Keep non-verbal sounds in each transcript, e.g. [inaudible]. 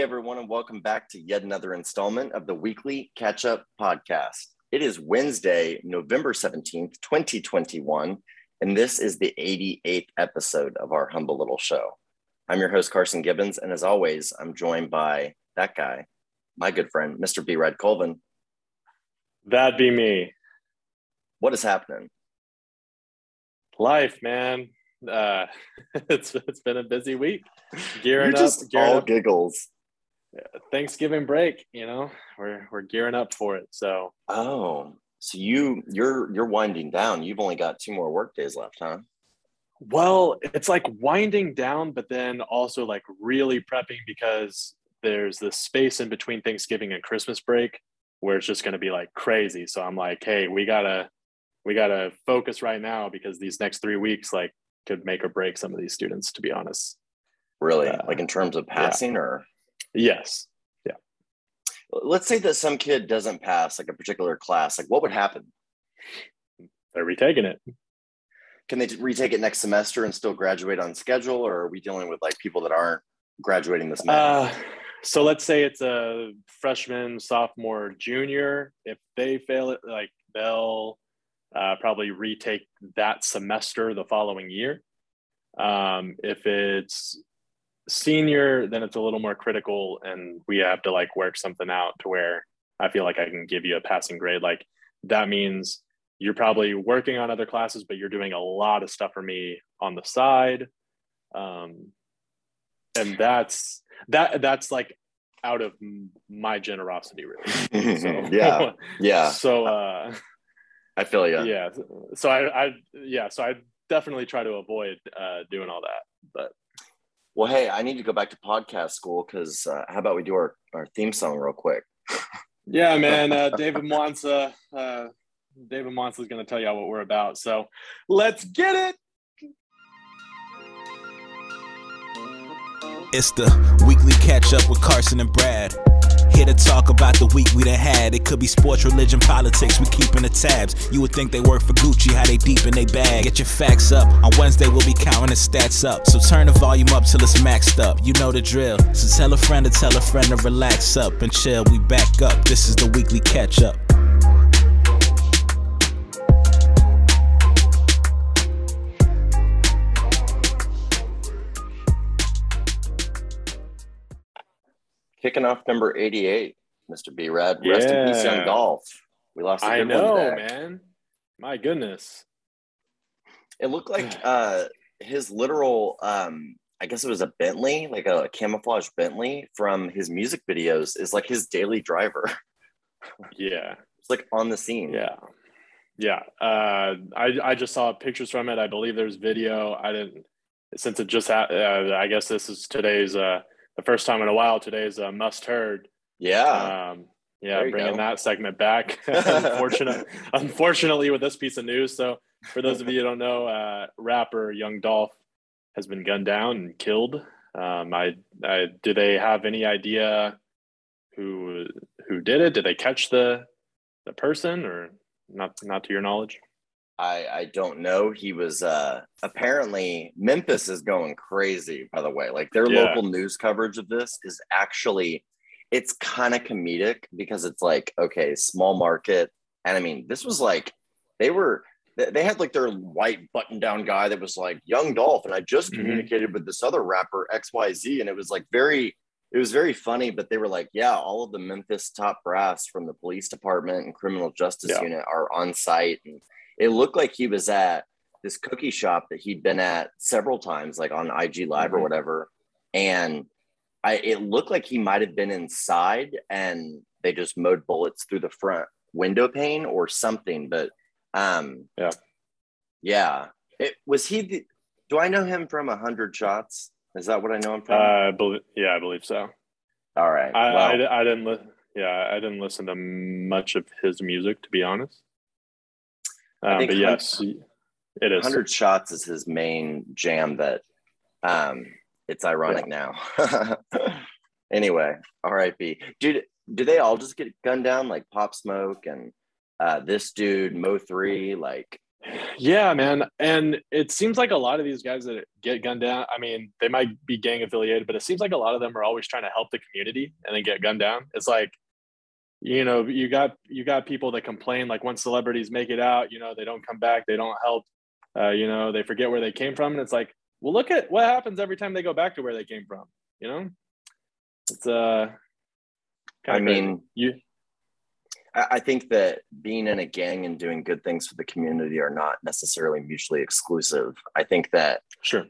Hey, everyone, and welcome back to yet another installment of the weekly catch up podcast. It is Wednesday, November 17th, 2021, and this is the 88th episode of our humble little show. I'm your host, Carson Gibbons, and as always, I'm joined by that guy, my good friend, Mr. B. Red Colvin. That'd be me. What is happening? Life, man. Uh, [laughs] it's it's been a busy week. Gearing You're just up, gearing all up. giggles. Thanksgiving break. You know, we're we're gearing up for it. So Oh, so you you're you're winding down. You've only got two more work days left, huh? well, it's like winding down, but then also like really prepping because there's this space in between Thanksgiving and Christmas break where it's just going to be like crazy. So I'm like, hey, we gotta we gotta focus right now because these next three weeks like could make or break some of these students. To be honest. Really? Uh, like in terms of passing or Yes. Yeah. Let's say that some kid doesn't pass like a particular class, like what would happen? they're retaking it. Can they retake it next semester and still graduate on schedule, or are we dealing with like people that aren't graduating this May? Uh, so let's say it's a freshman, sophomore, junior. If they fail it, like they'll uh, probably retake that semester the following year. Um, if it's senior, then it's a little more critical, and we have to like work something out to where I feel like I can give you a passing grade. Like that means you're probably working on other classes, but you're doing a lot of stuff for me on the side. Um, and that's that that's like out of my generosity really [laughs] so yeah, yeah, [laughs] so uh I feel you. yeah so i i yeah so i definitely try to avoid uh doing all that but Well, hey, I need to go back to podcast school because uh, how about we do our, our theme song real quick? [laughs] yeah man uh david Mwansa, uh david Mwansa is going to tell y'all what we're about so let's get it It's the weekly catch up with Carson and Brad. Here to talk about the week we done had. It could be sports, religion, politics. We keeping the tabs. You would think they work for Gucci, how they deep in they bag. Get your facts up. On Wednesday we'll be counting the stats up. So turn the volume up till it's maxed up. You know the drill. So tell a friend to tell a friend to relax up and chill. We back up. This is the weekly catch up. Kicking off number 88, Mr. B Rad. Rest in peace, Yeah. Young Dolph. We lost a i know one man my goodness It looked like [sighs] uh, his literal, um, I guess it was a Bentley, like a camouflage Bentley from his music videos, is like his daily driver. [laughs] yeah it's like on the scene. Yeah. Yeah. Uh, I, I just saw pictures from it. I believe there's video. I didn't, since it just, ha- uh, I guess this is today's, uh, the first time in a while, today's a must heard. Yeah. Um, yeah, bringing go. that segment back. [laughs] [laughs] Unfortunate, unfortunately, with this piece of news. So, for those of you who don't know, uh, rapper Young Dolph has been gunned down and killed. Um, I, I, do they have any idea who who did it? Did they catch the the person, or not? Not to your knowledge. I, I don't know. He was uh apparently Memphis is going crazy, by the way. Like their Yeah. local news coverage of this is actually it's kind of comedic because it's like, okay, small market. And I mean, this was like they were they had like their white button down guy that was like young Dolph, and I just Mhm. communicated with this other rapper XYZ, and it was like very it was very funny, but they were like, yeah, all of the Memphis top brass from the police department and criminal justice Yeah. unit are on site. And it looked like he was at this cookie shop that he'd been at several times, like on IG Live or Mhm. whatever. And I it looked like he might have been inside and they just mowed bullets through the front window pane or something. But um Yeah. Yeah. It was he the, do I know him from a hundred shots? Is that what I know him Uh, from? I believe, yeah, I believe so. All right. I, well, I, I didn't, li- yeah, I didn't listen to much of his music, to be honest. I Um, think but yes, it is. 100 shots is his main jam that um it's ironic now [laughs] anyway rip dude do they all just get gunned down like pop smoke and uh this dude mo 3 like Yeah, man. And it seems like a lot of these guys that get gunned down, I mean, they might be gang affiliated, but it seems like a lot of them are always trying to help the community and then get gunned down. It's like, you know, you got you got people that complain like once celebrities make it out, you know, they don't come back, they don't help, uh, you know, they forget where they came from. And it's like, well, look at what happens every time they go back to where they came from, you know? It's uh I mean, you I think that being in a gang and doing good things for the community are not necessarily mutually exclusive. I think that sure,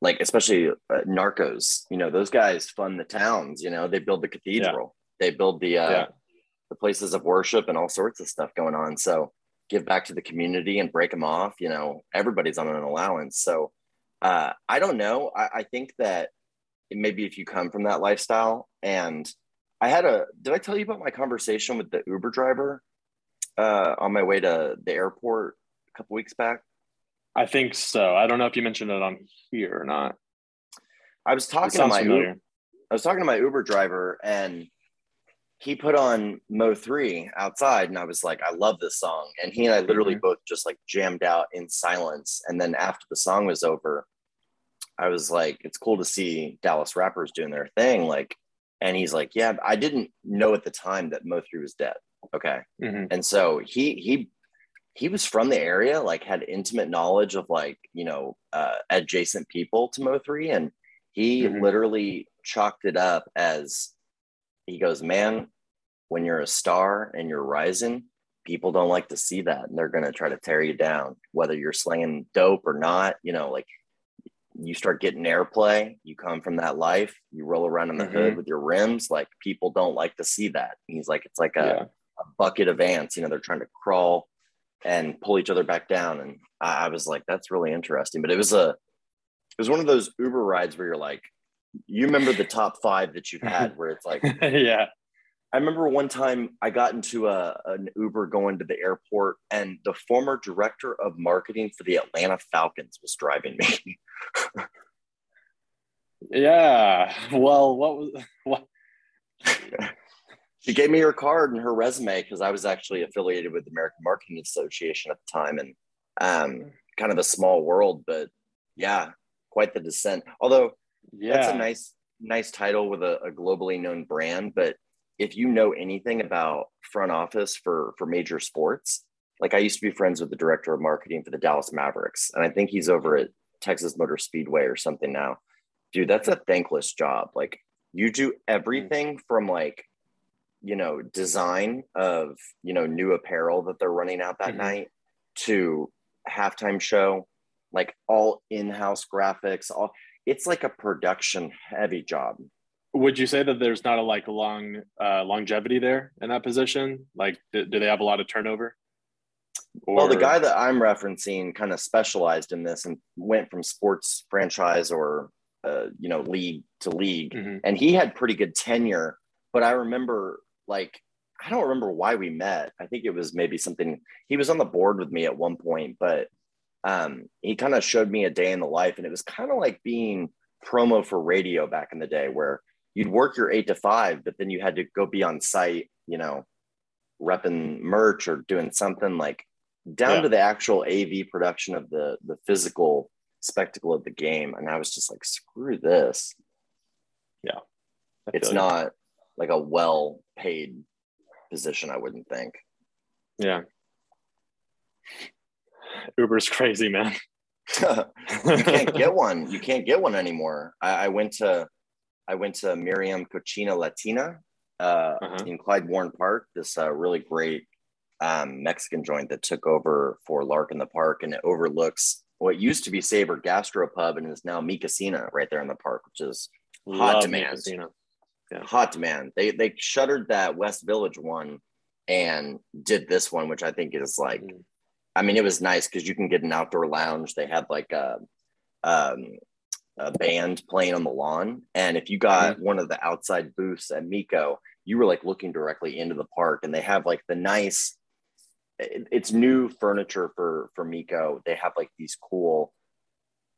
like especially uh, narcos, you know, those guys fund the towns. You know, they build the cathedral, yeah. they build the uh, yeah. The places of worship and all sorts of stuff going on. So give back to the community and break them off. You know, everybody's on an allowance. So uh, I don't know. I, I think that maybe if you come from that lifestyle and I had a. Did I tell you about my conversation with the Uber driver uh, on my way to the airport a couple weeks back? I think so. I don't know if you mentioned it on here or not. I was talking to my Uber, I was talking to my Uber driver and he put on Mo 3 outside and I was like, I love this song. And he and I literally mm-hmm. both just like jammed out in silence. And then after the song was over, I was like, it's cool to see Dallas rappers doing their thing. Like and he's like, yeah, I didn't know at the time that Mo3 was dead. Okay. Mm-hmm. And so he, he, he was from the area, like had intimate knowledge of like, you know, uh, adjacent people to Mo3. And he mm-hmm. literally chalked it up as he goes, man, when you're a star and you're rising, people don't like to see that. And they're going to try to tear you down, whether you're slinging dope or not, you know, like you start getting airplay, you come from that life, you roll around in the mm-hmm. hood with your rims, like people don't like to see that. he's like, it's like a, yeah. a, bucket of ants, you know, they're trying to crawl and pull each other back down. And I, I was like, that's really interesting. But it was a, it was one of those Uber rides where you're like, you remember the top five that you've had where it's like, [laughs] yeah, I remember one time I got into a, an Uber going to the airport, and the former director of marketing for the Atlanta Falcons was driving me. [laughs] yeah. Well, what was what? she gave me her card and her resume because I was actually affiliated with the American Marketing Association at the time, and um, kind of a small world, but yeah, quite the descent. Although, yeah, that's a nice nice title with a, a globally known brand, but if you know anything about front office for for major sports, like I used to be friends with the director of marketing for the Dallas Mavericks, and I think he's over at Texas Motor Speedway or something now. Dude, that's a thankless job. Like you do everything from like you know design of you know new apparel that they're running out that mm-hmm. night to halftime show like all in-house graphics all it's like a production heavy job would you say that there's not a like long uh, longevity there in that position? Like, do, do they have a lot of turnover? Or... Well, the guy that I'm referencing kind of specialized in this and went from sports franchise or uh, you know league to league, mm-hmm. and he had pretty good tenure. But I remember like I don't remember why we met. I think it was maybe something he was on the board with me at one point, but um, he kind of showed me a day in the life, and it was kind of like being promo for radio back in the day, where you'd work your eight to five, but then you had to go be on site, you know, repping merch or doing something like down yeah. to the actual AV production of the the physical spectacle of the game. And I was just like, screw this. Yeah. It's not like a well paid position, I wouldn't think. Yeah. [laughs] Uber's crazy, man. [laughs] you can't get [laughs] one. You can't get one anymore. I, I went to I went to Miriam Cochina Latina uh, uh-huh. in Klyde Warren Park, this uh, really great um, Mexican joint that took over for Lark in the Park, and it overlooks what used to be Savor Gastropub and is now Mi Cocina right there in the park, which is Love hot demand. Yeah. Hot demand. They they shuttered that West Village one and did this one, which I think is like, mm. I mean, it was nice because you can get an outdoor lounge. They had like a um, a band playing on the lawn. And if you got mm-hmm. one of the outside booths at Miko, you were like looking directly into the park. And they have like the nice, it's new furniture for for Miko. They have like these cool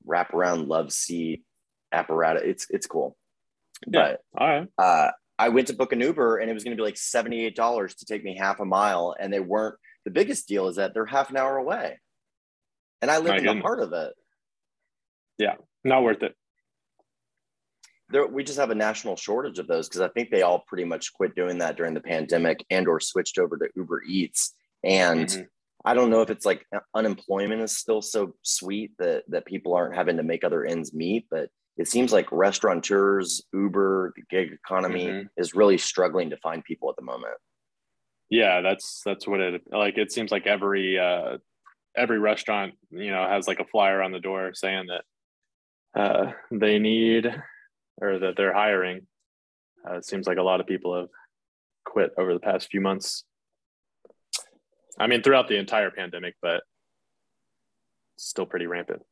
wraparound love seat apparatus. It's it's cool. Yeah. But all right. Uh, I went to book an Uber and it was going to be like $78 to take me half a mile. And they weren't, the biggest deal is that they're half an hour away. and I live My in the heart of it. Yeah, not worth it. There, we just have a national shortage of those because I think they all pretty much quit doing that during the pandemic and or switched over to Uber Eats. And Mhm. I don't know if it's like uh, unemployment is still so sweet that that people aren't having to make other ends meet, but it seems like restaurateurs, Uber, the gig economy Mhm. is really struggling to find people at the moment. Yeah, that's that's what it like. It seems like every uh, every restaurant, you know, has like a flyer on the door saying that uh, they need or that they're hiring. Uh, it seems like a lot of people have quit over the past few months. I mean, throughout the entire pandemic, but still pretty rampant.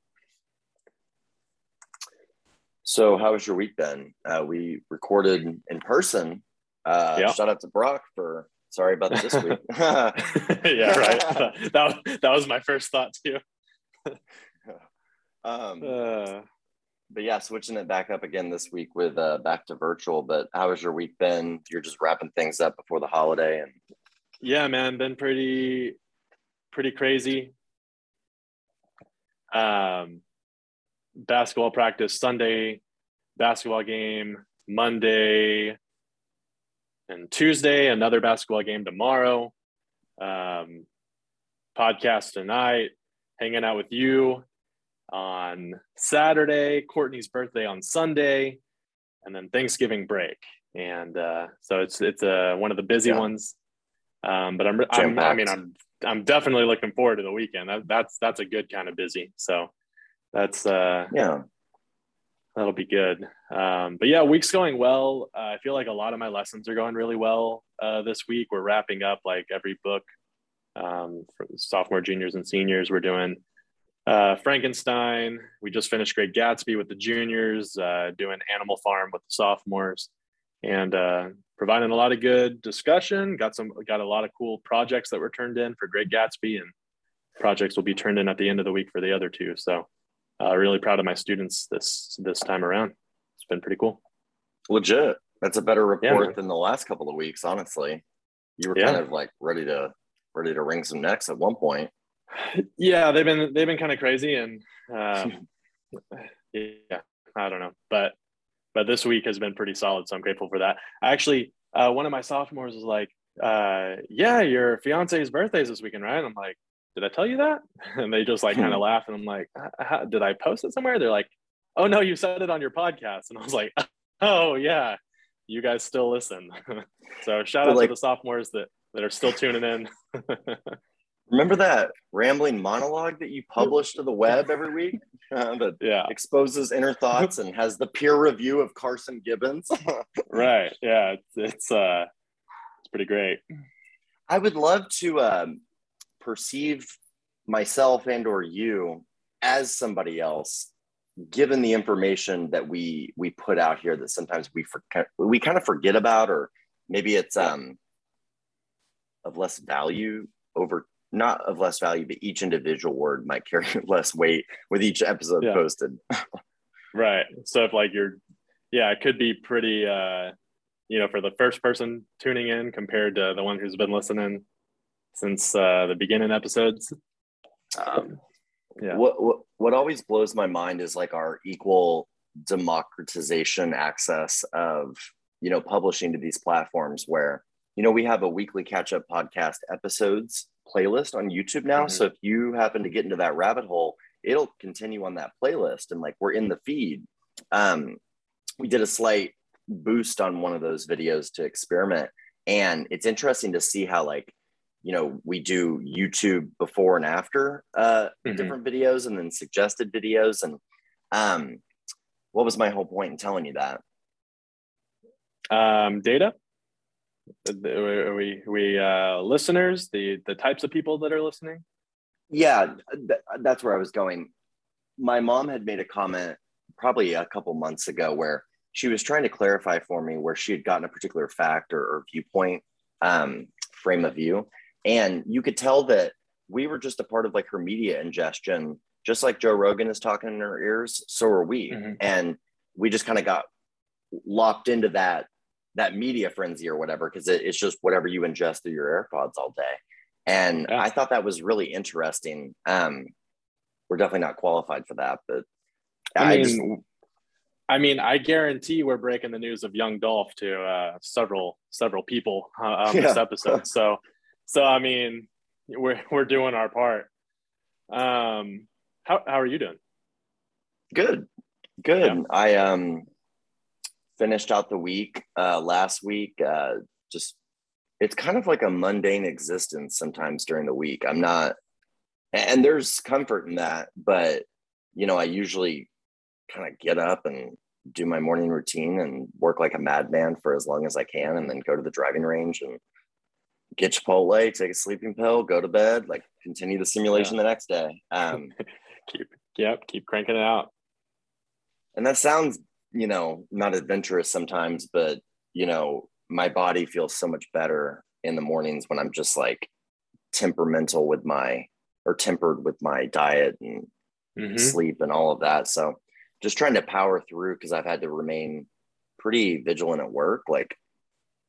So, how was your week then? Uh, we recorded in person. Uh, Yeah. Shout out to Brock for sorry about this week. [laughs] [laughs] yeah, right. [laughs] that that was my first thought too. um, Uh, but yeah, switching it back up again this week with uh, back to virtual. But how has your week been? You're just wrapping things up before the holiday, and yeah man been pretty pretty crazy um basketball practice sunday basketball game monday and tuesday another basketball game tomorrow um podcast tonight hanging out with you on saturday courtney's birthday on sunday and then thanksgiving break and uh so it's it's uh one of the busy Yeah. ones um, but I'm, I'm I mean, I'm, I'm definitely looking forward to the weekend. That, that's, that's a good kind of busy. So that's, uh, yeah, that'll be good. Um, but yeah, week's going well. Uh, I feel like a lot of my lessons are going really well uh, this week. We're wrapping up like every book um, for sophomore, juniors, and seniors. We're doing uh, Frankenstein. We just finished Great Gatsby with the juniors, uh, doing Animal Farm with the sophomores, and uh, providing a lot of good discussion. Got some, got a lot of cool projects that were turned in for Great Gatsby, and projects will be turned in at the end of the week for the other two. So, uh, really proud of my students this this time around. It's been pretty cool. legit. That's a better report man. than the last couple of weeks. Honestly, you were Yeah. kind of like ready to ready to wring some necks at one point. [laughs] Yeah, they've been they've been kind of crazy, and um, [laughs] yeah, I don't know, but but this week has been pretty solid, so I'm grateful for that. Actually, uh, one of my sophomores was like, uh, "Yeah, your fiance's birthday is this weekend, right?" I'm like, "Did I tell you that?" [laughs] And they just like kind of laugh, and I'm like, "Uh, how- "Did I post it somewhere?" They're like, "Oh no, you said it on your podcast," and I was like, [laughs] "Oh yeah, you guys still listen." [laughs] so shout But, out like- to the sophomores that that are still tuning in. Remember that rambling monologue that you publish to the web every week uh, that yeah. exposes inner thoughts and has the peer review of Carson Gibbons? right yeah it's, it's uh it's pretty great I would love to um, perceive myself and or you as somebody else, given the information that we we put out here that sometimes we for, we kind of forget about, or maybe it's um, of less value over not of less value, but each individual word might carry [laughs] less weight with each episode Yeah. posted. [laughs] right so if like you're yeah it could be pretty uh you know for the first person tuning in compared to the one who's been listening since uh the beginning episodes um Yeah. What, what what always blows my mind is like our equal democratization access of you know publishing to these platforms where you know we have a weekly catch up podcast episodes playlist on YouTube now. Mhm. So if you happen to get into that rabbit hole, it'll continue on that playlist and like we're in the feed. Um, we did a slight boost on one of those videos to experiment, and it's interesting to see how like you know we do YouTube before and after uh, Mhm. different videos and then suggested videos and um, what was my whole point in telling you that? um data are we we uh listeners the the types of people that are listening Yeah, th- that's where I was going. My mom had made a comment probably a couple months ago where she was trying to clarify for me where she had gotten a particular fact or, or viewpoint um, frame of view. And you could tell that we were just a part of like her media ingestion, just like Joe Rogan is talking in her ears, so are we. Mhm. And we just kind of got locked into that that media frenzy or whatever because it, it's just whatever you ingest through your AirPods all day. And Yeah. I thought that was really interesting. Um, we're definitely not qualified for that. But I I, mean, just I mean, I guarantee we're breaking the news of young Dolph to uh, several several people uh, on this [laughs] episode. So, so I mean, we're we're doing our part. Um, how how are you doing? good, good. Yeah. I um finished out the week uh, last week. Uh, just it's kind of like a mundane existence sometimes during the week. I'm not, and there's comfort in that, but you know, I usually kind of get up and do my morning routine and work like a madman for as long as I can, and then go to the driving range and get Chipotle, take a sleeping pill, go to bed, like continue the simulation the next day. Um, [laughs] Keep yep, keep cranking it out. and that sounds you know not adventurous sometimes but you know my body feels so much better in the mornings when i'm just like temperamental with my or tempered with my diet and Mhm. sleep and all of that so just trying to power through because i've had to remain pretty vigilant at work like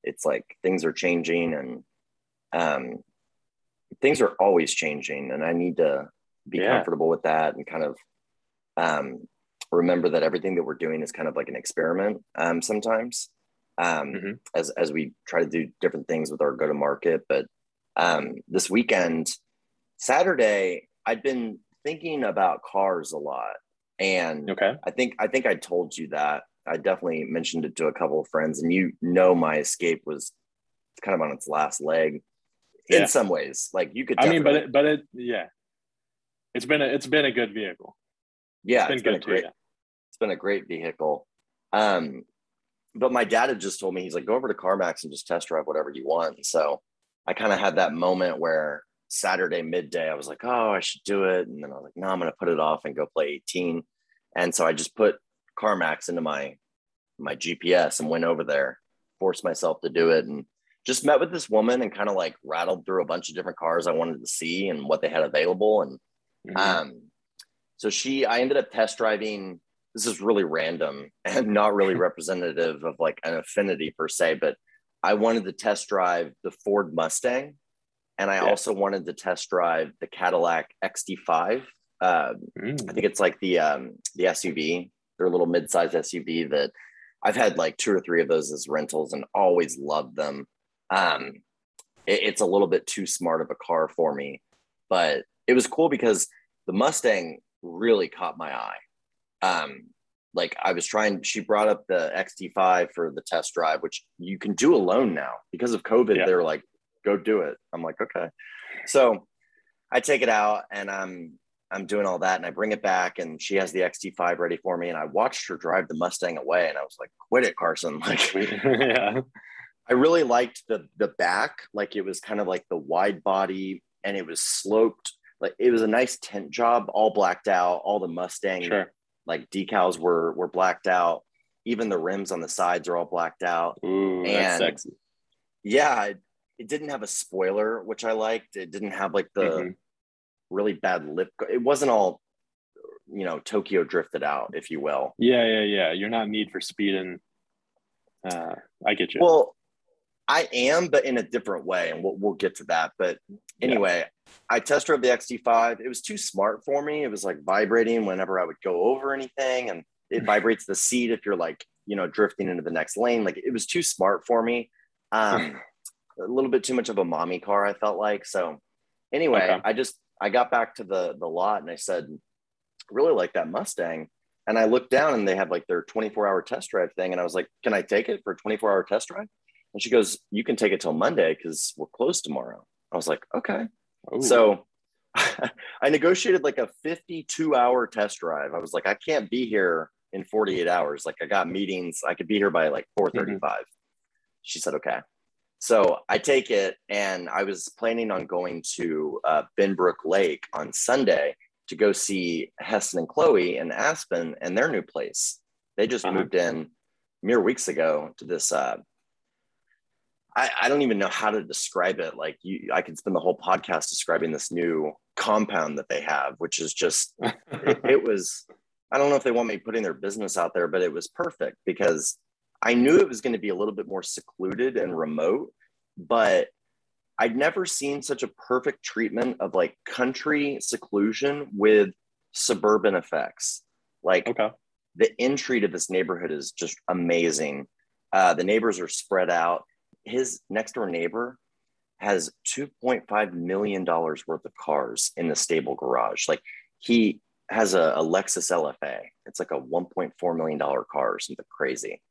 it's like things are changing and um things are always changing and i need to be Yeah. comfortable with that and kind of um remember that everything that we're doing is kind of like an experiment um sometimes um Mhm. as as we try to do different things with our go to market but um this weekend saturday i'd been thinking about cars a lot and Okay. I think I think I told you that. I definitely mentioned it to a couple of friends, and you know my escape was kind of on its last leg in Yeah. some ways. Like you could, I mean, but it, but it, yeah, it's been a it's been a good vehicle. yeah, It's been it's been a great, you. it's been a great vehicle. Um, but my dad had just told me he's like, go over to CarMax and just test drive whatever you want. And so I kind of had that moment where Saturday midday, I was like, oh, I should do it, and then I was like, no, I'm gonna put it off and go play 18. And so I just put CarMax into my my GPS and went over there, forced myself to do it, and just met with this woman and kind of like rattled through a bunch of different cars I wanted to see and what they had available. And Mhm. um, so she, I ended up test driving. This is really random [laughs] and not really [laughs] representative of like an affinity per se, but I wanted to test drive the Ford Mustang, and I Yeah. also wanted to test drive the Cadillac XT5. Uh, Mm. I think it's like the um, the SUV. They're little mid-sized SUV that I've had like two or three of those as rentals and always loved them. Um, it- it's a little bit too smart of a car for me, but it was cool because the Mustang really caught my eye. Um, like I was trying, she brought up the XT5 for the test drive, which you can do alone now because of COVID. Yeah. They're like, go do it. I'm like, okay. So I take it out and I'm I'm doing all that and I bring it back and she has the XT5 ready for me and I watched her drive the Mustang away and I was like, quit it, Carson. [laughs] Like [laughs] yeah. I really liked the the back, like it was kind of like the wide body and it was sloped. Like it was a nice tint job, all blacked out. All the Mustang Sure. like decals were were blacked out. Even the rims on the sides are all blacked out. Ooh, that's sexy. Yeah, it, it didn't have a spoiler, which I liked. It didn't have like the Mhm. really bad lip. It wasn't all, you know, Tokyo drifted out, if you will. Yeah, yeah, yeah. You're not need for speed and uh, I get you. Well, I am, but in a different way, and we'll, we'll get to that. But anyway, I test drove the XT5. It was too smart for me. It was like vibrating whenever I would go over anything, and it vibrates the seat if you're like, you know, drifting into the next lane. Like it was too smart for me. Um, a little bit too much of a mommy car, I felt like. So anyway, Okay. I just I got back to the the lot and I said, really like that Mustang. And I looked down and they had like their 24 hour test drive thing. And I was like, can I take it for a 24 hour test drive? And she goes, you can take it till Monday because we're closed tomorrow. I was like, okay. Ooh. So [laughs] I negotiated like a 52 hour test drive. I was like, I can't be here in 48 hours. Like I got meetings. I could be here by like 435. She said, okay. So I take it and I was planning on going to uh, Benbrook Lake on Sunday to go see Heston and Chloe in Aspen and their new place. They just Uh-huh. moved in mere weeks ago to this uh, I, I don't even know how to describe it. Like you, I could spend the whole podcast describing this new compound that they have, which is just, it, [laughs] it was, I don't know if they want me putting their business out there, but it was perfect because I knew it was going to be a little bit more secluded and remote, but I'd never seen such a perfect treatment of like country seclusion with suburban effects. Like Okay. the entry to this neighborhood is just amazing. Uh, the neighbors are spread out. His next door neighbor has $2.5 million worth of cars in the stable garage. Like he has a, a Lexus LFA. It's like a $1.4 million car or something crazy.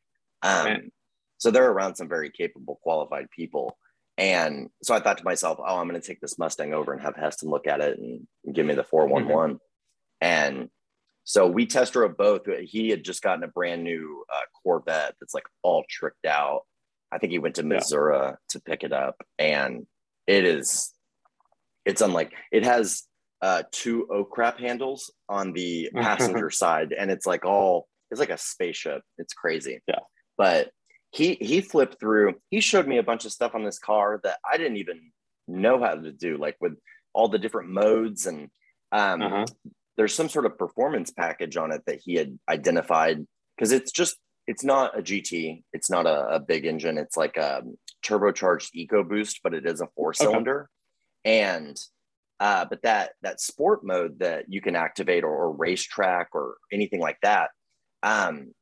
Um, Man. so they're around some very capable, qualified people. And so I thought to myself, oh, I'm going to take this Mustang over and have Heston look at it and give me the 411. And so we test drove both. He had just gotten a brand new uh, Corvette that's like all tricked out. I think he went to Yeah. Missouri to pick it up, and it is, it's unlike it has uh, two O crap handles on the [laughs] passenger side, and it's like all it's like a spaceship. It's crazy. Yeah. But he he flipped through. He showed me a bunch of stuff on this car that I didn't even know how to do, like with all the different modes and um, Uh-huh. there's some sort of performance package on it that he had identified because it's just it's not a GT, it's not a, a big engine, it's like a turbocharged EcoBoost, but it is a four cylinder, and uh, but that that sport mode that you can activate or, or racetrack or anything like that, um,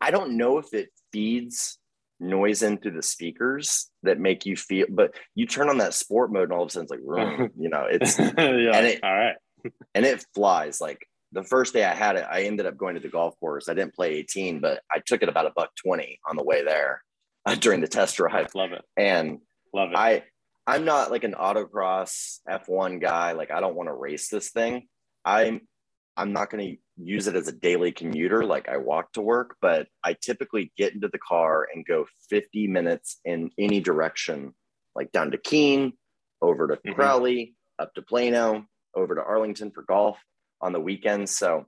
I don't know if it feeds noise in through the speakers that make you feel, but you turn on that sport mode and all of a sudden it's like, [laughs] you know, it's [laughs] yeah. it- All right. and it flies like the first day i had it i ended up going to the golf course i didn't play 18 but i took it about a buck 20 on the way there [laughs] uh, during the test drive Love it. and Love it. i i'm not like an autocross f1 guy like i don't want to race this thing i'm i'm not going to use it as a daily commuter like i walk to work but i typically get into the car and go 50 minutes in any direction like down to keene over to Mhm. crowley up to plano over to arlington for golf on the weekends so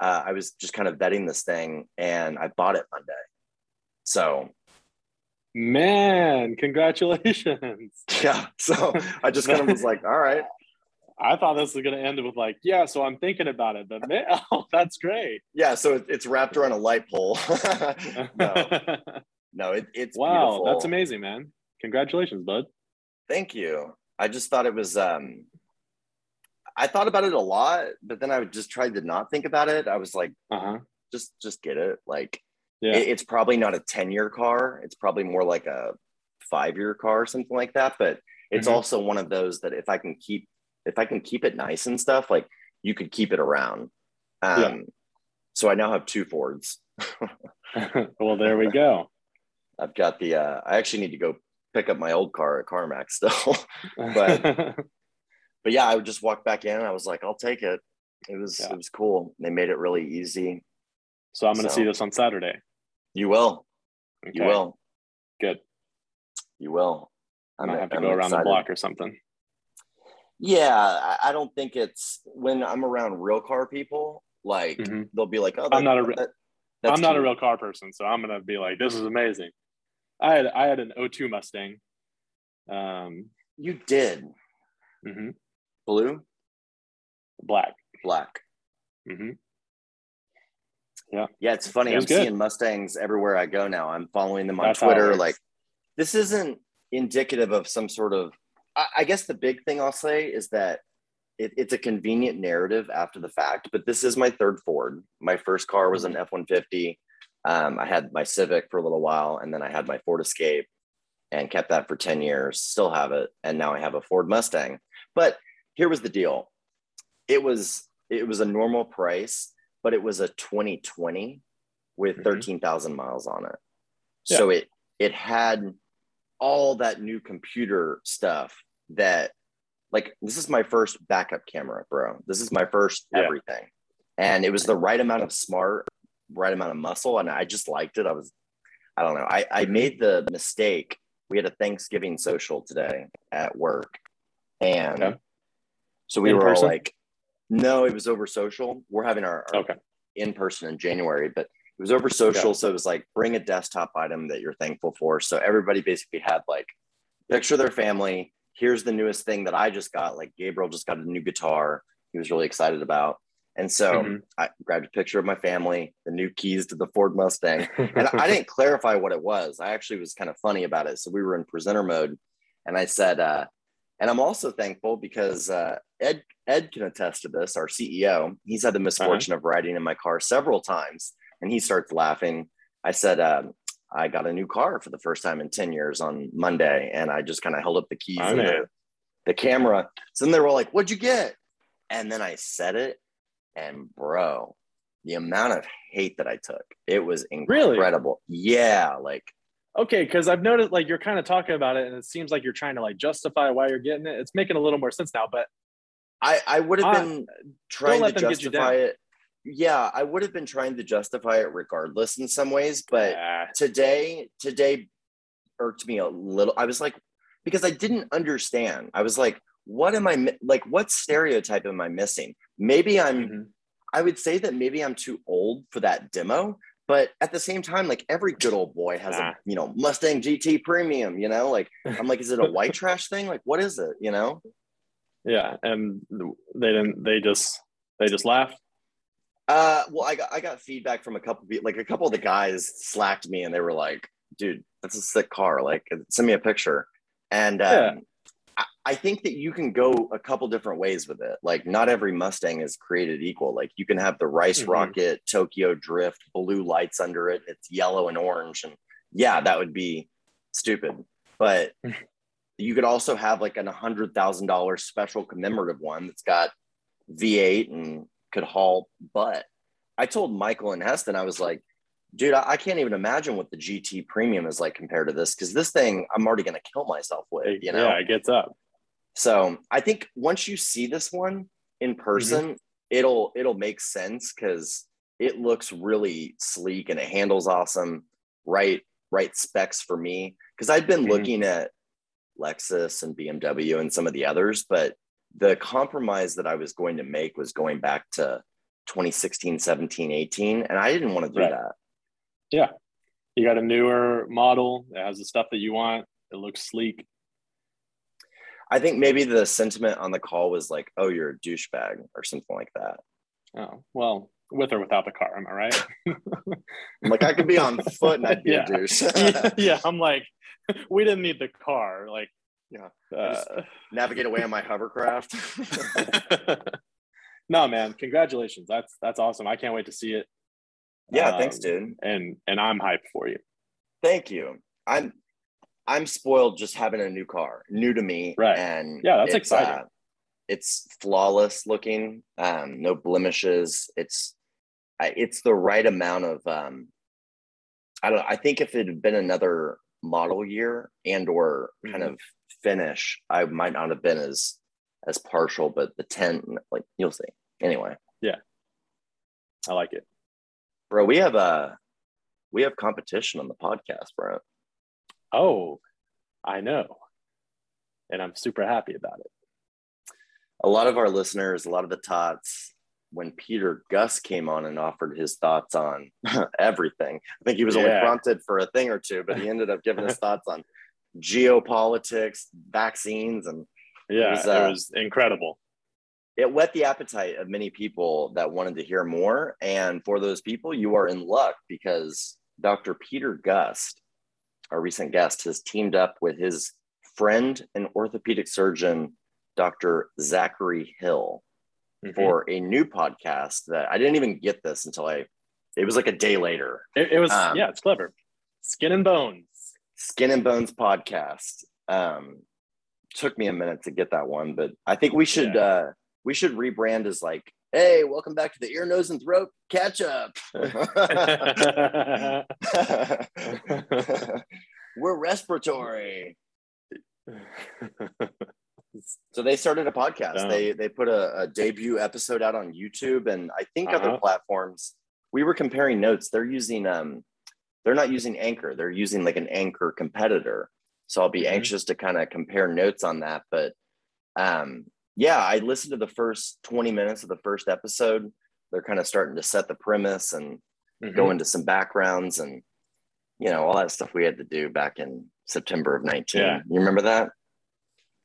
uh, i was just kind of vetting this thing and i bought it monday so Man, congratulations. [laughs] yeah so i just kind of was like all right [laughs] I thought this was going to end with like, yeah, so I'm thinking about it, but man, oh, that's great. yeah so it, it's wrapped around a light pole [laughs] no no it, it's wow, beautiful. that's amazing, man. Congratulations, bud. Thank you. I just thought it was um I thought about it a lot, but then I would just tried to not think about it. I was like, Uh-huh. just just get it. Like Yeah. it- it's probably not a 10-year car. It's probably more like a five-year car or something like that. But it's Mhm. also one of those that if I can keep if I can keep it nice and stuff, like you could keep it around. Um Yeah. so I now have two Fords. [laughs] [laughs] well, there we go. I've got the uh I actually need to go pick up my old car at CarMax still. [laughs] But- but yeah, I would just walk back in and I was like, I'll take it. It was Yeah. it was cool. They made it really easy. so I'm going to So- see this on Saturday. You will. You will. Good. You will. I might have to I'm go around the block or something. Yeah, I, don't think it's when I'm around real car people, like Mhm. they'll be like, Oh, I'm not a real that- I'm not a real car person, so I'm going to be like, this is amazing. I had I had an 02 Mustang. Um, You did. mhm, Blue, black. black. Mm-hmm. Yeah, Yeah, it's funny. It I'm good. seeing Mustangs everywhere I go now. I'm following them on That's Twitter. Like, this isn't indicative of some sort of. I, I guess the big thing I'll say is that it, it's a convenient narrative after the fact. But this is my third Ford. My first car was an F one fifty. Um, I had my Civic for a little while, and then I had my Ford Escape, and kept that for ten years. Still have it, and now I have a Ford Mustang. But here was the deal. It was it was a normal price but it was a 2020 with Mhm. 13,000 miles on it. So it it had all that new computer stuff that like this is my first backup camera, bro. This is my first Yeah. everything. And it was the right amount of smart, right amount of muscle and I just liked it. I was I don't know. I I made the mistake. We had a Thanksgiving social today at work. And Okay. So we In were person? all like no, it was over social. We're having our, our Okay. in person in January, but it was over social. So it was like bring a desktop item that you're thankful for. So everybody basically had like picture their family. Here's the newest thing that I just got. Like Gabriel just got a new guitar. He was really excited about. And so Mhm. I grabbed a picture of my family, the new keys to the Ford Mustang. [laughs] And I didn't clarify what it was. I actually was kind of funny about it. So we were in presenter mode and I said, uh, And I'm also thankful because uh, Ed Ed can attest to this. Our CEO, he's had the misfortune uh-huh. of riding in my car several times, and he starts laughing. I said, uh, "I got a new car for the first time in ten years on Monday," and I just kind of held up the keys and the, the, camera. So then they were like, "What'd you get?" And then I said it, and bro, the amount of hate that I took, it was incredible. Really? Yeah, like okay because i've noticed like you're kind of talking about it and it seems like you're trying to like justify why you're getting it. It's making a little more sense now but i i would have been trying to justify it. Yeah i would have been trying to justify it regardless in some ways but yeah. today today irked me a little. I was like because i didn't understand. I was like what am i like what stereotype am i missing? Maybe i'm mm-hmm. i would say that maybe i'm too old for that demo but at the same time, like every good old boy has a you know Mustang GT Premium. You know, like [laughs] I'm like, is it a white trash thing? Like, what is it? You know? Yeah, and they didn't. They just they just laughed. Uh, well, I got I got feedback from a couple people. Like a couple of the guys slacked me, and they were like, "Dude, that's a sick car. Like, send me a picture." And um, yeah. I think that you can go a couple different ways with it. Like, not every Mustang is created equal. Like, you can have the Rice mm-hmm. Rocket Tokyo Drift, blue lights under it. It's yellow and orange, and yeah, that would be stupid. But [laughs] you could also have like an hundred thousand dollar special commemorative one that's got V8 and could haul butt. I told Michael and Heston, I was like, dude, I, I, can't even imagine what the GT Premium is like compared to this because this thing I'm already gonna kill myself with. You know, yeah, it gets up. So I think once you see this one in mm-hmm. person, mm-hmm. it'll it'll make sense because it looks really sleek and it handles awesome. Right, right specs for me. Because I've been mm-hmm. looking at Lexus and BMW and some of the others, but the compromise that I was going to make was going back to 2016, 17, 18. And I didn't want to do right. that. Yeah. You got a newer model that has the stuff that you want. It looks sleek. I think maybe the sentiment on the call was like, "Oh, you're a douchebag" or something like that. Oh well, with or without the car, am I right? I'm like, I could be on foot and I'd be [laughs] yeah. a douche. [laughs] yeah, yeah, I'm like, [laughs] we didn't need the car. Like, yeah, uh, navigate away on my hovercraft. no, man, congratulations. That's that's awesome. I can't wait to see it. Yeah, um, thanks, dude. And and I'm hyped for you. Thank you. I'm I'm spoiled just having a new car, new to me. Right. And yeah, that's exciting. Uh, it's flawless looking, um, no blemishes. It's it's the right amount of um, I don't. Know, I think if it had been another model year and or kind mm-hmm. of finish, I might not have been as as partial. But the ten, like you'll see. Anyway. Yeah. I like it, bro. We have a uh, we have competition on the podcast, bro. Oh, I know. And I'm super happy about it. A lot of our listeners, a lot of the tots, when Peter Gus came on and offered his thoughts on [laughs] everything, I think he was yeah. only prompted for a thing or two, but he ended up giving his [laughs] thoughts on geopolitics, vaccines, and yeah, it was, uh, it was incredible. It whet the appetite of many people that wanted to hear more. And for those people, you are in luck because Dr. Peter Gust our recent guest, has teamed up with his friend and orthopedic surgeon, Dr. Zachary Hill, mm-hmm. for a new podcast that I didn't even get this until I, it was like a day later. It, it was, um, yeah, it's clever. Skin and Bones. Skin and Bones podcast. Um, took me a minute to get that one, but I think we should, yeah. uh, we should rebrand as like Hey, welcome back to the ear, nose, and throat catch up. [laughs] We're respiratory. so they started a podcast. They they put a, a, debut episode out on YouTube and I think uh-huh. other platforms. We were comparing notes. They're using um they're not using Anchor. They're using like an Anchor competitor. So I'll be mm-hmm. anxious to kind of compare notes on that. But um yeah, I listened to the first 20 minutes of the first episode. They're kind of starting to set the premise and mm-hmm. go into some backgrounds and you know all that stuff we had to do back in September of 19. Yeah. You remember that?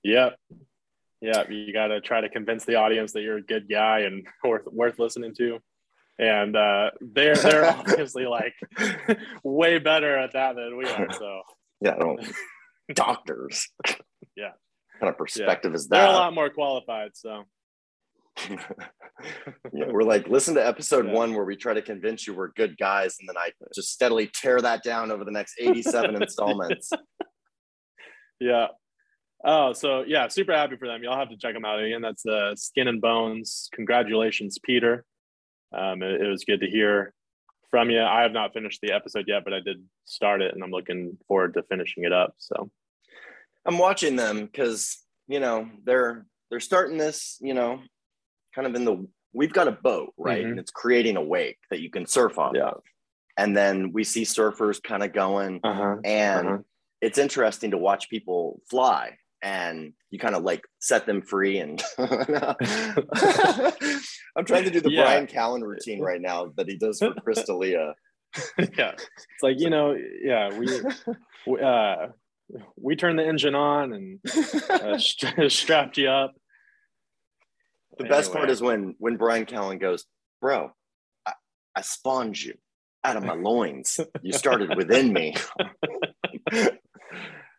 Yeah. Yeah, you got to try to convince the audience that you're a good guy and [laughs] worth worth listening to. And uh, they're they're [laughs] obviously like [laughs] way better at that than we are. So yeah, doctors. yeah. Kind of perspective is that? They're a lot more qualified. So [laughs] yeah, we're like, listen to episode Yeah. one where we try to convince you we're good guys, and then I just steadily tear that down over the next 87 [laughs] installments. yeah. Oh, so yeah, super happy for them. Y'all have to check them out again. That's uh, Skin and Bones. Congratulations, Peter. Um, it, it was good to hear from you. I have not finished the episode yet, but I did start it, and I'm looking forward to finishing it up. So I'm watching them because you know they're they're starting this, you know, kind of in the we've got a boat, right? Mhm. And it's creating a wake that you can surf off Yeah. of. And then we see surfers kind of going, uh huh. and Uh-huh. it's interesting to watch people fly and you kind of like set them free and [laughs] I'm trying to do the Yeah. Brian Callen routine right now that he does for [laughs] Chris D'Elia. yeah, it's like you know, yeah, we we, uh, we turned the engine on and uh, [laughs] st- [laughs] strapped you up. The best part is when when Brian Callen goes, "Bro, I, I spawned you out of my [laughs] loins. You started within me."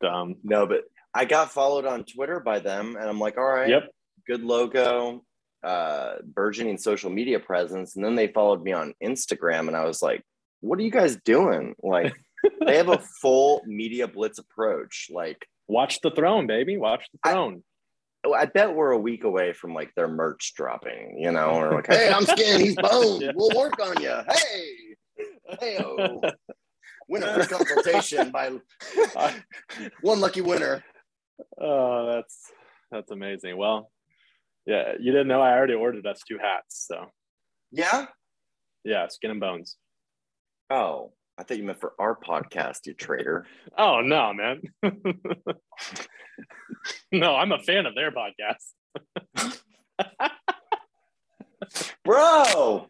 dumb. no, but I got followed on Twitter by them, and I'm like, "All right, Yep. good logo, uh, burgeoning social media presence." And then they followed me on Instagram, and I was like, "What are you guys doing?" Like, [laughs] they have a full media blitz approach. Like, Watch the throne, baby. Watch the I- throne. Oh, I bet we're a week away from like their merch dropping. You know, or like, [laughs] "Hey, I'm skin, he's bone. [laughs] Yeah. We'll work on you." Hey, hey, winner for consultation by one lucky winner. oh, that's that's amazing. Well, yeah, you didn't know I already ordered us two hats. So Yeah. yeah, skin and bones. Oh, I thought you meant for our podcast, you traitor. Oh no, man. no, I'm a fan of their podcast. Bro,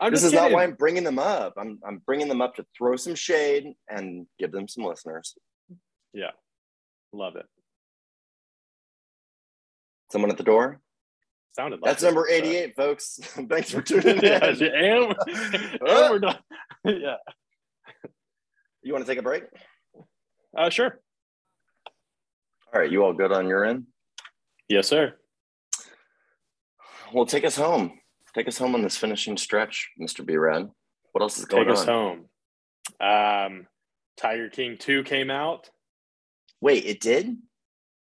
I'm this is not why I'm bringing them up. I'm, I'm bringing them up to throw some shade and give them some listeners. Yeah, love it. Someone at the door? Sounded like That's it, number but- uh, 88, folks. [laughs] Thanks for [laughs] tuning in. yeah, and, and [laughs] uh. we're done. yeah. You want to take a break? Uh, sure. All right, you all good on your end? Yes, sir. Well, take us home. Take us home on this finishing stretch, Mr. B Rad. What else is going on? Take us home. Um, Tiger King 2 came out. Wait, it did?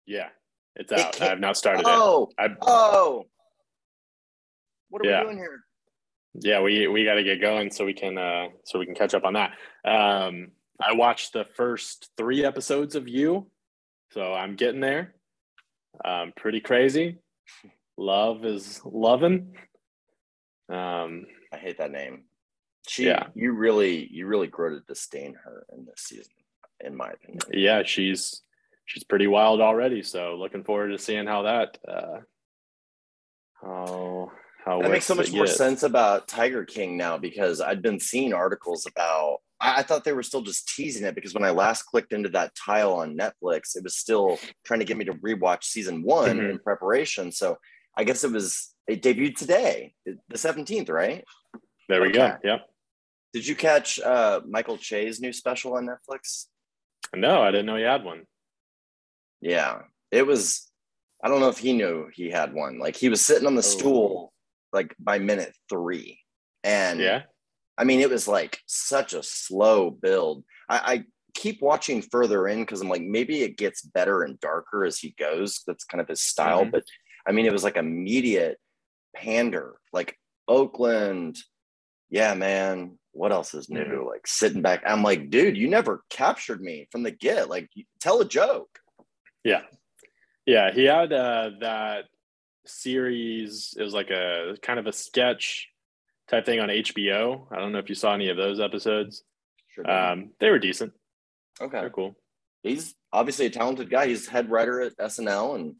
Yeah, it's It out. ca- I have not started Oh, it. I, oh. What are Yeah. we doing here? yeah, we we got to get going so we can uh so we can catch up on that. Um, I watched the first three episodes of You, so I'm getting there. Um, pretty crazy. Love is loving. Um, I hate that name. She, Yeah. you really, you really grow to disdain her in this season, in my opinion. yeah, she's she's pretty wild already. So looking forward to seeing how that uh, how how That makes so much more gets. sense about Tiger King now because I'd been seeing articles about. I, I thought they were still just teasing it because when I last clicked into that tile on Netflix, it was still trying to get me to rewatch season one Mhm. in preparation. So I guess it was it debuted today, the seventeenth, right? There we Okay. go. Yep. Did you catch uh, Michael Che's new special on Netflix? No, I didn't know you had one. Yeah, it was. I don't know if he knew he had one. Like he was sitting on the stool like by minute three, and Yeah. I mean, it was like such a slow build. I, I keep watching further in because I'm like, maybe it gets better and darker as he goes. That's kind of his style. Mhm. But I mean, it was like immediate pander, like Oakland. Yeah, man. What else is new? Mhm. Like sitting back. I'm like, dude, you never captured me from the get. Like, tell a joke. Yeah. Yeah. He had uh, that series. It was like a kind of a sketch type thing on HBO. I don't know if you saw any of those episodes. Sure. Um, they were decent. okay. They're cool. He's obviously a talented guy. He's head writer at SNL and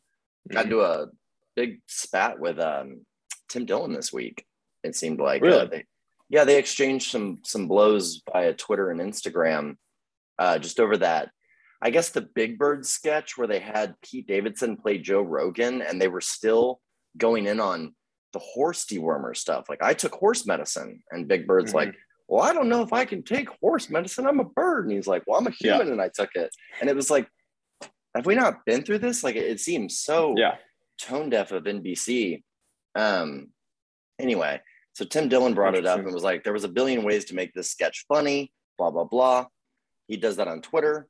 got Mhm. into a big spat with um, Tim Dillon this week. It seemed like Really? uh, they, yeah, they exchanged some some blows via Twitter and Instagram, uh, just over that. I guess the Big Bird sketch where they had Pete Davidson play Joe Rogan, and they were still going in on the horse dewormer stuff. Like I took horse medicine, and Big Bird's Mhm. like, "Well, I don't know if I can take horse medicine. I'm a bird," and he's like, "Well, I'm a Yeah. human, and I took it." And it was like, have we not been through this? Like it, it seems so Yeah. tone deaf of NBC. Um, anyway, so Tim Dillon brought it up and was like, there was a billion ways to make this sketch funny, blah, blah, blah. He does that on Twitter.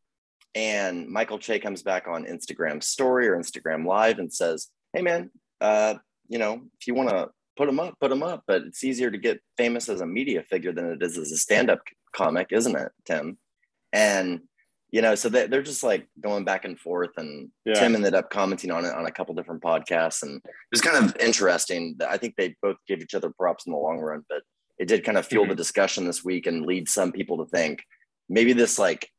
And Michael Che comes back on Instagram story or Instagram live and says, Hey man, uh, you know, if you want to put them up, put them up. But it's easier to get famous as a media figure than it is as a stand-up comic, isn't it, Tim? And you know, so they, they're just like going back and forth and Yeah. Tim ended up commenting on it on a couple different podcasts, and it was kind of interesting. I think they both gave each other props in the long run, but it did kind of fuel the mm-hmm. discussion this week and lead some people to think maybe this like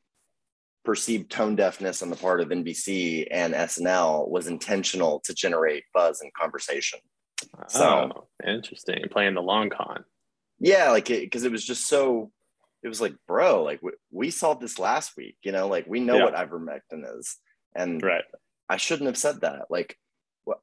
perceived tone deafness on the part of NBC and SNL was intentional to generate buzz and conversation. So- oh, interesting. Playing the long con. Yeah, like because it, was just so. It was like, bro, like we, we solved this last week. You know, like we know Yeah. what ivermectin is, and Right. I shouldn't have said that. Like,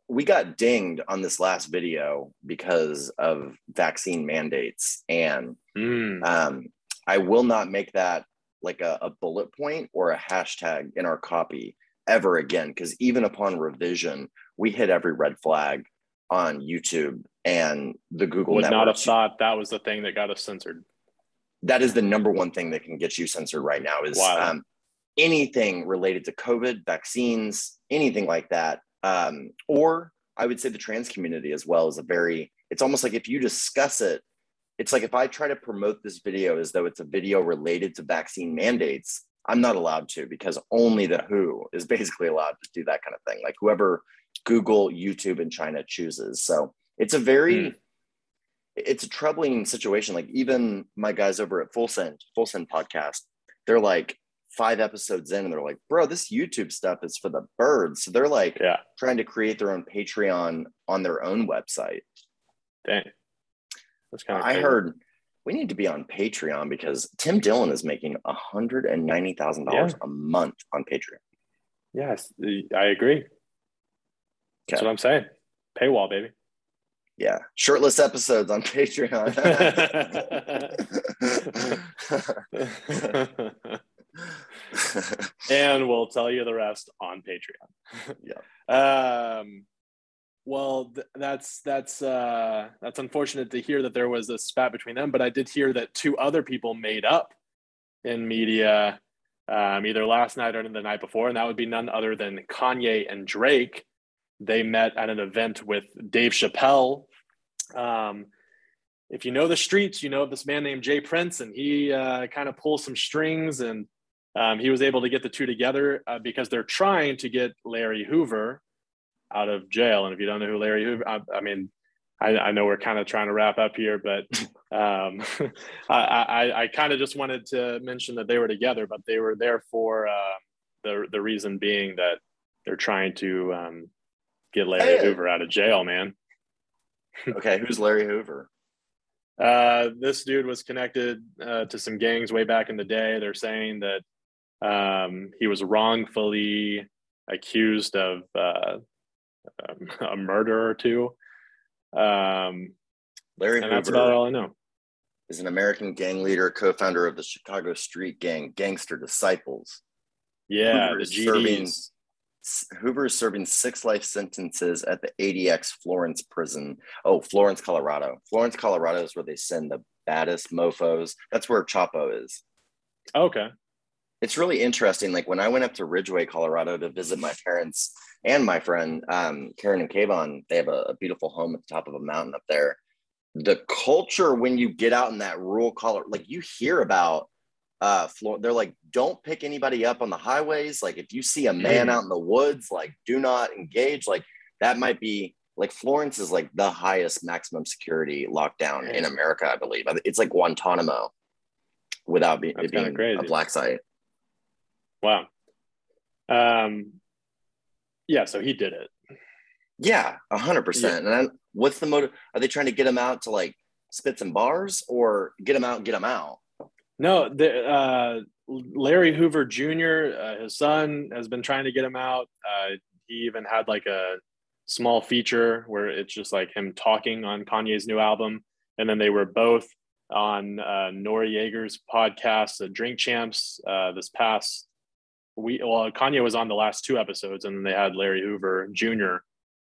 we got dinged on this last video because of vaccine mandates, and Mm. um, I will not make that like a, a bullet point or a hashtag in our copy ever again. Because even upon revision, we hit every red flag on YouTube and the Google Would not have thought that was the thing that got us censored. that is the number one thing that can get you censored right now is Wow. um, anything related to COVID, vaccines, anything like that. Um, or I would say the trans community as well is a very, it's almost like if you discuss it, it's like if I try to promote this video as though it's a video related to vaccine mandates, I'm not allowed to because only the WHO is basically allowed to do that kind of thing. Like whoever Google, YouTube, and China chooses. So it's a very, hmm. it's a troubling situation. Like even my guys over at Full Send, Full Send podcast, they're like five episodes in and they're like, bro, this YouTube stuff is for the birds. So they're like Yeah. trying to create their own Patreon on their own website. Dang. That's kind of I heard we need to be on Patreon because Tim Dillon is making $190,000 a month on Patreon. Yes, I agree. That's Okay. what I'm saying. Paywall, baby. Yeah. Shirtless episodes on Patreon. [laughs] [laughs] and we'll tell you the rest on Patreon. yeah. [laughs] Um, well, th- that's that's uh, that's unfortunate to hear that there was a spat between them. But I did hear that two other people made up in media um, either last night or the night before, and that would be none other than Kanye and Drake. They met at an event with Dave Chappelle. Um, if you know the streets, you know this man named J. Prince, and he uh, kind of pulls some strings, and um, he was able to get the two together uh, because they're trying to get Larry Hoover out of jail. And if you don't know who Larry Hoover, I, I mean, I, I know we're kind of trying to wrap up here, but [laughs] um, [laughs] I, I, I kind of just wanted to mention that they were together, but they were there for uh, the the reason being that they're trying to um, get Larry Hey. Hoover out of jail, man. [laughs] okay. Who's Larry Hoover? Uh, this dude was connected uh, to some gangs way back in the day. They're saying that um, he was wrongfully accused of uh, [laughs] a murder or two. Um, Larry and that's about all I know. is an American gang leader, co founder of the Chicago street gang Gangster Disciples. Yeah, Hoover the is serving- Hoover is serving six life sentences at the ADX Florence prison. Oh, Florence, Colorado. Florence, Colorado is where they send the baddest mofos. That's where Chapo is. Okay. It's really interesting. Like when I went up to Ridgway, Colorado to visit my parents and my friend um, Karen and Kayvon, they have a, a beautiful home at the top of a mountain up there. The culture when you get out in that rural color, like you hear about uh Flor- they're like don't pick anybody up on the highways like if you see a man Mm. out in the woods like do not engage like that might be like Florence is like the highest maximum security lockdown in America I believe it's like Guantanamo without be- it being crazy. a black site Wow. Um, yeah, so he did it. yeah a hundred percent and then what's the motive are they trying to get him out to like spit some bars or get him out get him out No, the, uh, Larry Hoover Jr., uh, his son, has been trying to get him out. Uh, he even had like a small feature where it's just like him talking on Kanye's new album. And then they were both on uh, Noreaga's podcast, the Drink Champs, uh, this past we well Kanye was on the last two episodes, and then they had Larry Hoover Jr.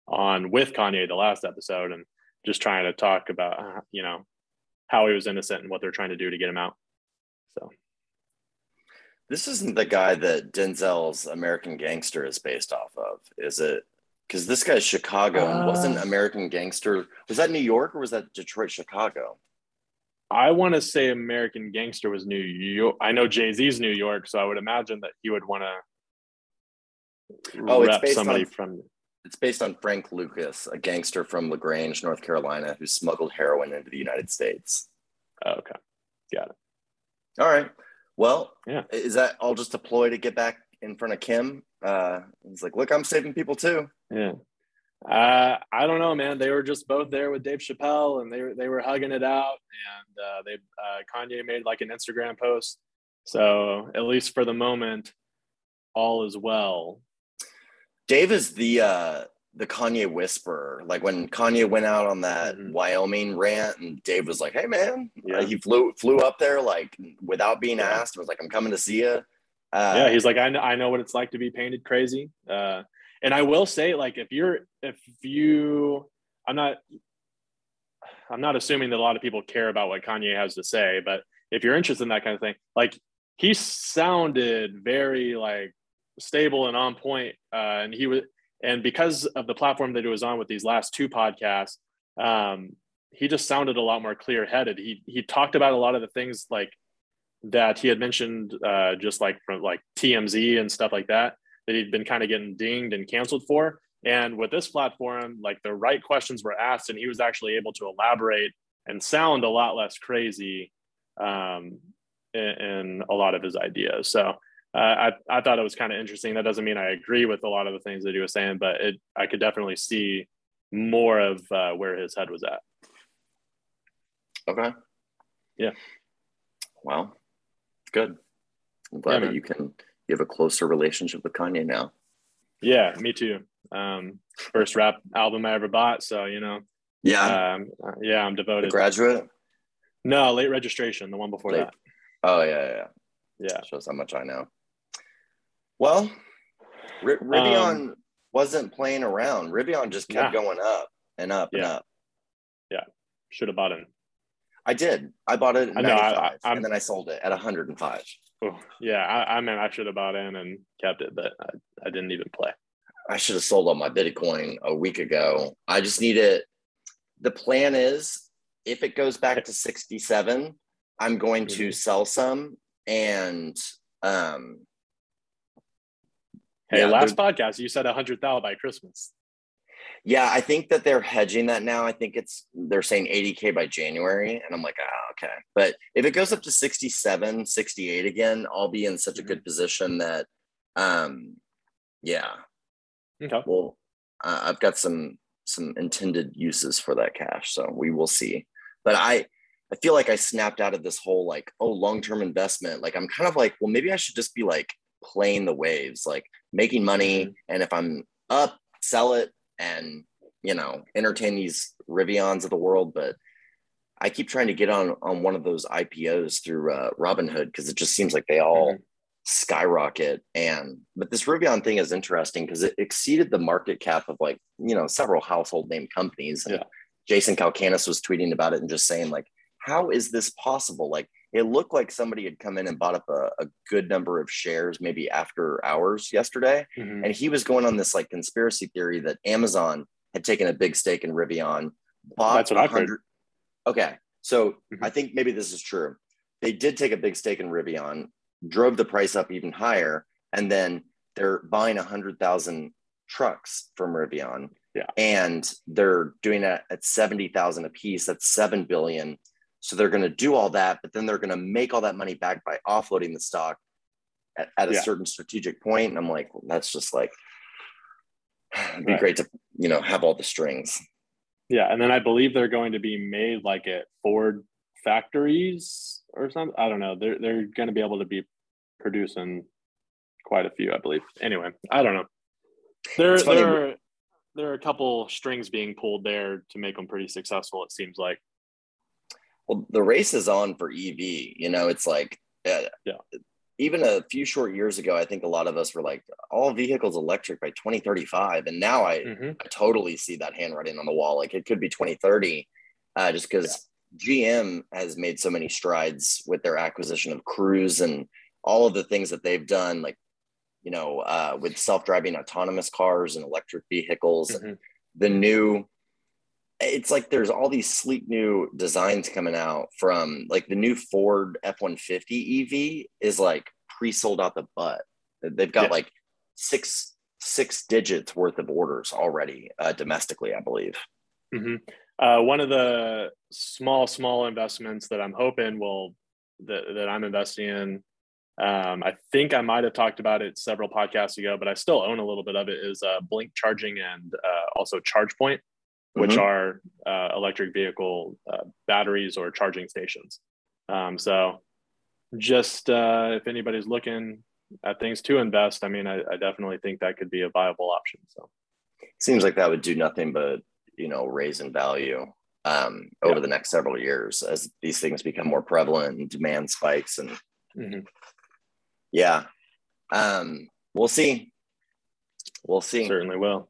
on with Kanye the last episode, and just trying to talk about uh, you know how he was innocent and what they're trying to do to get him out. So this isn't the guy that Denzel's American Gangster is based off of, is it? Because this guy's Chicago and wasn't Uh. American Gangster. Was that New York or was that Detroit, Chicago? I want to say American Gangster was New York. I know Jay Z's New York, so I would imagine that he would want to Oh, it's rep somebody on- from. It's based on Frank Lucas, a gangster from LaGrange, North Carolina, who smuggled heroin into the United States. Okay, got it. All right. Well, Yeah. is that all just a ploy to get back in front of Kim? Uh, he's like, look, I'm saving people too. Yeah. Uh, I don't know, man. They were just both there with Dave Chappelle, and they were they were hugging it out. And uh, they uh, Kanye made like an Instagram post. So at least for the moment, all is well. Dave is the uh, the Kanye whisperer. Like when Kanye went out on that Mhm. Wyoming rant, and Dave was like, "Hey, man," Yeah. Uh, he flew flew up there like without being Yeah. asked. Was like, "I'm coming to see you." Uh, yeah, he's like, I know, I know what it's like to be painted crazy. And I will say, like, if you're, if you, I'm not, I'm not assuming that a lot of people care about what Kanye has to say, but if you're interested in that kind of thing, like, he sounded very like stable and on point, uh, and he was, and because of the platform that he was on with these last two podcasts, um, he just sounded a lot more clear headed. He he talked about a lot of the things like that he had mentioned uh, just like from like TMZ and stuff like that that he'd been kind of getting dinged and canceled for. And with this platform, like the right questions were asked, and he was actually able to elaborate and sound a lot less crazy um, in, in a lot of his ideas. So uh, I I thought it was kind of interesting. That doesn't mean I agree with a lot of the things that he was saying, but it I could definitely see more of uh, where his head was at. Okay. Yeah. Well, good. I'm glad Yeah, that you can you have a closer relationship with Kanye now. Yeah, me too. Um, first rap album I ever bought, so you know, Yeah. um, yeah, I'm the devoted. graduate. no, late registration, the one before Late. that. Oh yeah, yeah, yeah. Yeah, Shows how much I know. Well, R- Rivian wasn't playing around. Rivian just kept Nah. going up and up and up. Yeah. should have bought it. I did. I bought it at I know, I- 95 I- and then I sold it at 105. Oh, yeah, I, I mean, I should have bought in and kept it, but I, I didn't even play. I should have sold all my Bitcoin a week ago. I just need it. The plan is if it goes back to 67, I'm going to Mhm. sell some and um Hey, Yeah, last podcast you said a hundred thousand by Christmas. Yeah, I think that they're hedging that now. I think it's they're saying 80k by January and I'm like, ah, okay. But if it goes up to 67, 68 again, I'll be in such a good position that um yeah, Okay. well uh, i've got some some intended uses for that cash so we will see but i i feel like i snapped out of this whole like oh long-term investment like i'm kind of like well maybe i should just be like playing the waves like making money Mhm. and if i'm up sell it and you know entertain these rivians of the world but i keep trying to get on on one of those ipos through uh, robinhood because it just seems like they all skyrocket. And but this Rivian thing is interesting because it exceeded the market cap of like you know several household name companies. And Yeah. jason calacanis was tweeting about it and just saying like how is this possible? Like it looked like somebody had come in and bought up a, a good number of shares maybe after hours yesterday Mhm. and he was going on this like conspiracy theory that amazon had taken a big stake in Rivian bought That's what I've heard. okay so Mhm. i think maybe this is true they did take a big stake in Rivian, drove the price up even higher, and then they're buying 100,000 trucks from Rivian. Yeah. And they're doing that at 70,000 a piece. That's 7 billion. So they're going to do all that, but then they're going to make all that money back by offloading the stock at, at a Yeah. certain strategic point. And I'm like, well, that's just like, [sighs] it'd be Right. great to, you know, have all the strings. Yeah, and then I believe they're going to be made like at Ford factories or something. I don't know. They're they're going to be able to be producing quite a few, I believe. Anyway, I don't know. There there are, there are a couple strings being pulled there to make them pretty successful. It seems like. Well the race is on for ev you know it's like uh, Yeah. even a few short years ago, I think a lot of us were like, all vehicles electric by 2035. And now I, hmm I totally see that handwriting on the wall. Like it could be 2030, uh, just because GM has made so many strides with their acquisition of Cruise and all of the things that they've done, like, you know, uh, with self driving autonomous cars and electric vehicles, and Mhm. the new. It's like there's all these sleek new designs coming out from like the new Ford F 150 EV is like pre sold out the butt. They've got Yeah. like six six digits worth of orders already uh, domestically, I believe. hmm Uh, one of the small, small investments that I'm hoping will that, that I'm investing in. Um, I think I might have talked about it several podcasts ago, but I still own a little bit of it. Is uh, Blink Charging and uh, also ChargePoint, which Mhm. are uh, electric vehicle uh, batteries or charging stations. Um, so, just uh, if anybody's looking at things to invest, I mean, I, I definitely think that could be a viable option. So. Seems like that would do nothing but you know raise in value um, over Yeah. the next several years as these things become more prevalent and demand spikes and Mhm. yeah, um, we'll see. We'll see. Certainly will.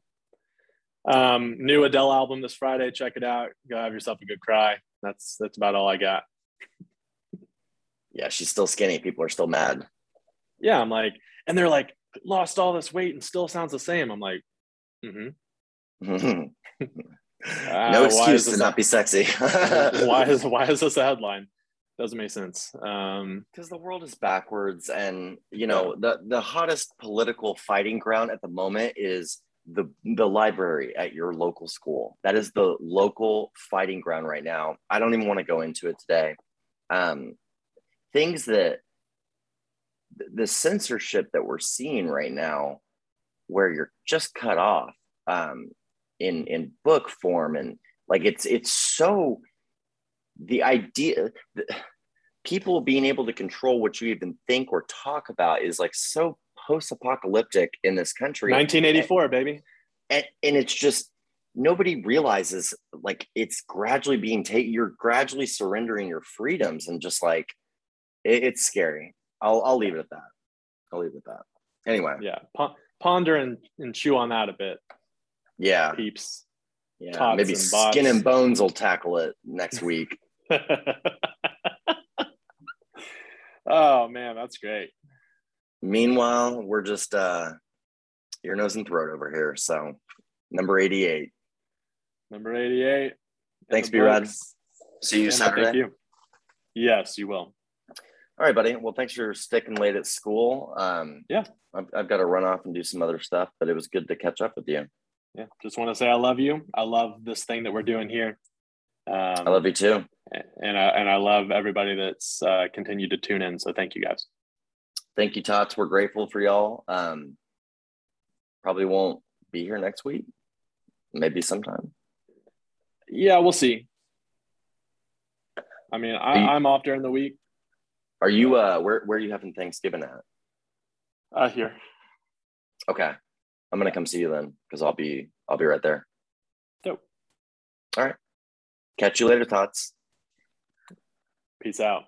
Um, new Adele album this Friday. Check it out. Go have yourself a good cry. That's that's about all I got. Yeah, she's still skinny. People are still mad. Yeah, I'm like, and they're like, lost all this weight and still sounds the same. I'm like, mm-hmm. [laughs] no why is excuse to not be sexy. [laughs] why is [laughs] why is this a headline? Doesn't make sense. Um, because the world is backwards and you know the the hottest political fighting ground at the moment is the the library at your local school. That is the local fighting ground right now. I don't even want to go into it today. Um things that the censorship that we're seeing right now where you're just cut off um in in book form and like it's it's so the idea the, people being able to control what you even think or talk about is like so post-apocalyptic in this country. 1984, baby. and, and it's just nobody realizes like it's gradually being taken you're gradually surrendering your freedoms and just like it, it's scary. I'll i'll leave it at that. I'll leave it at that. Anyway. Yeah, Pon- ponder and, and chew on that a bit, yeah. Peeps. yeah. Maybe and skin and bones will tackle it next week. [laughs] Oh man, that's great. Meanwhile we're just uh ear nose and throat over here so number 88 Number 88. Thanks, the B-Rod. see you And saturday Thank you. Yes, you will. All right, buddy. Well, thanks for sticking late at school. Um, Yeah. I've, I've got to run off and do some other stuff, but it was good to catch up with you. Yeah, just want to say I love you. I love this thing that we're doing here. Um, I love you too. and I and I love everybody that's uh, continued to tune in. So thank you guys. Thank you, Tots. We're grateful for y'all. Um, probably won't be here next week. Maybe sometime. Yeah, we'll see. I mean, I, I'm off during the week. Are you uh where where are you having Thanksgiving at? Uh, here. Okay. I'm gonna come see you then because I'll be I'll be right there. Dope. All right. Catch you later, Tots. Peace out.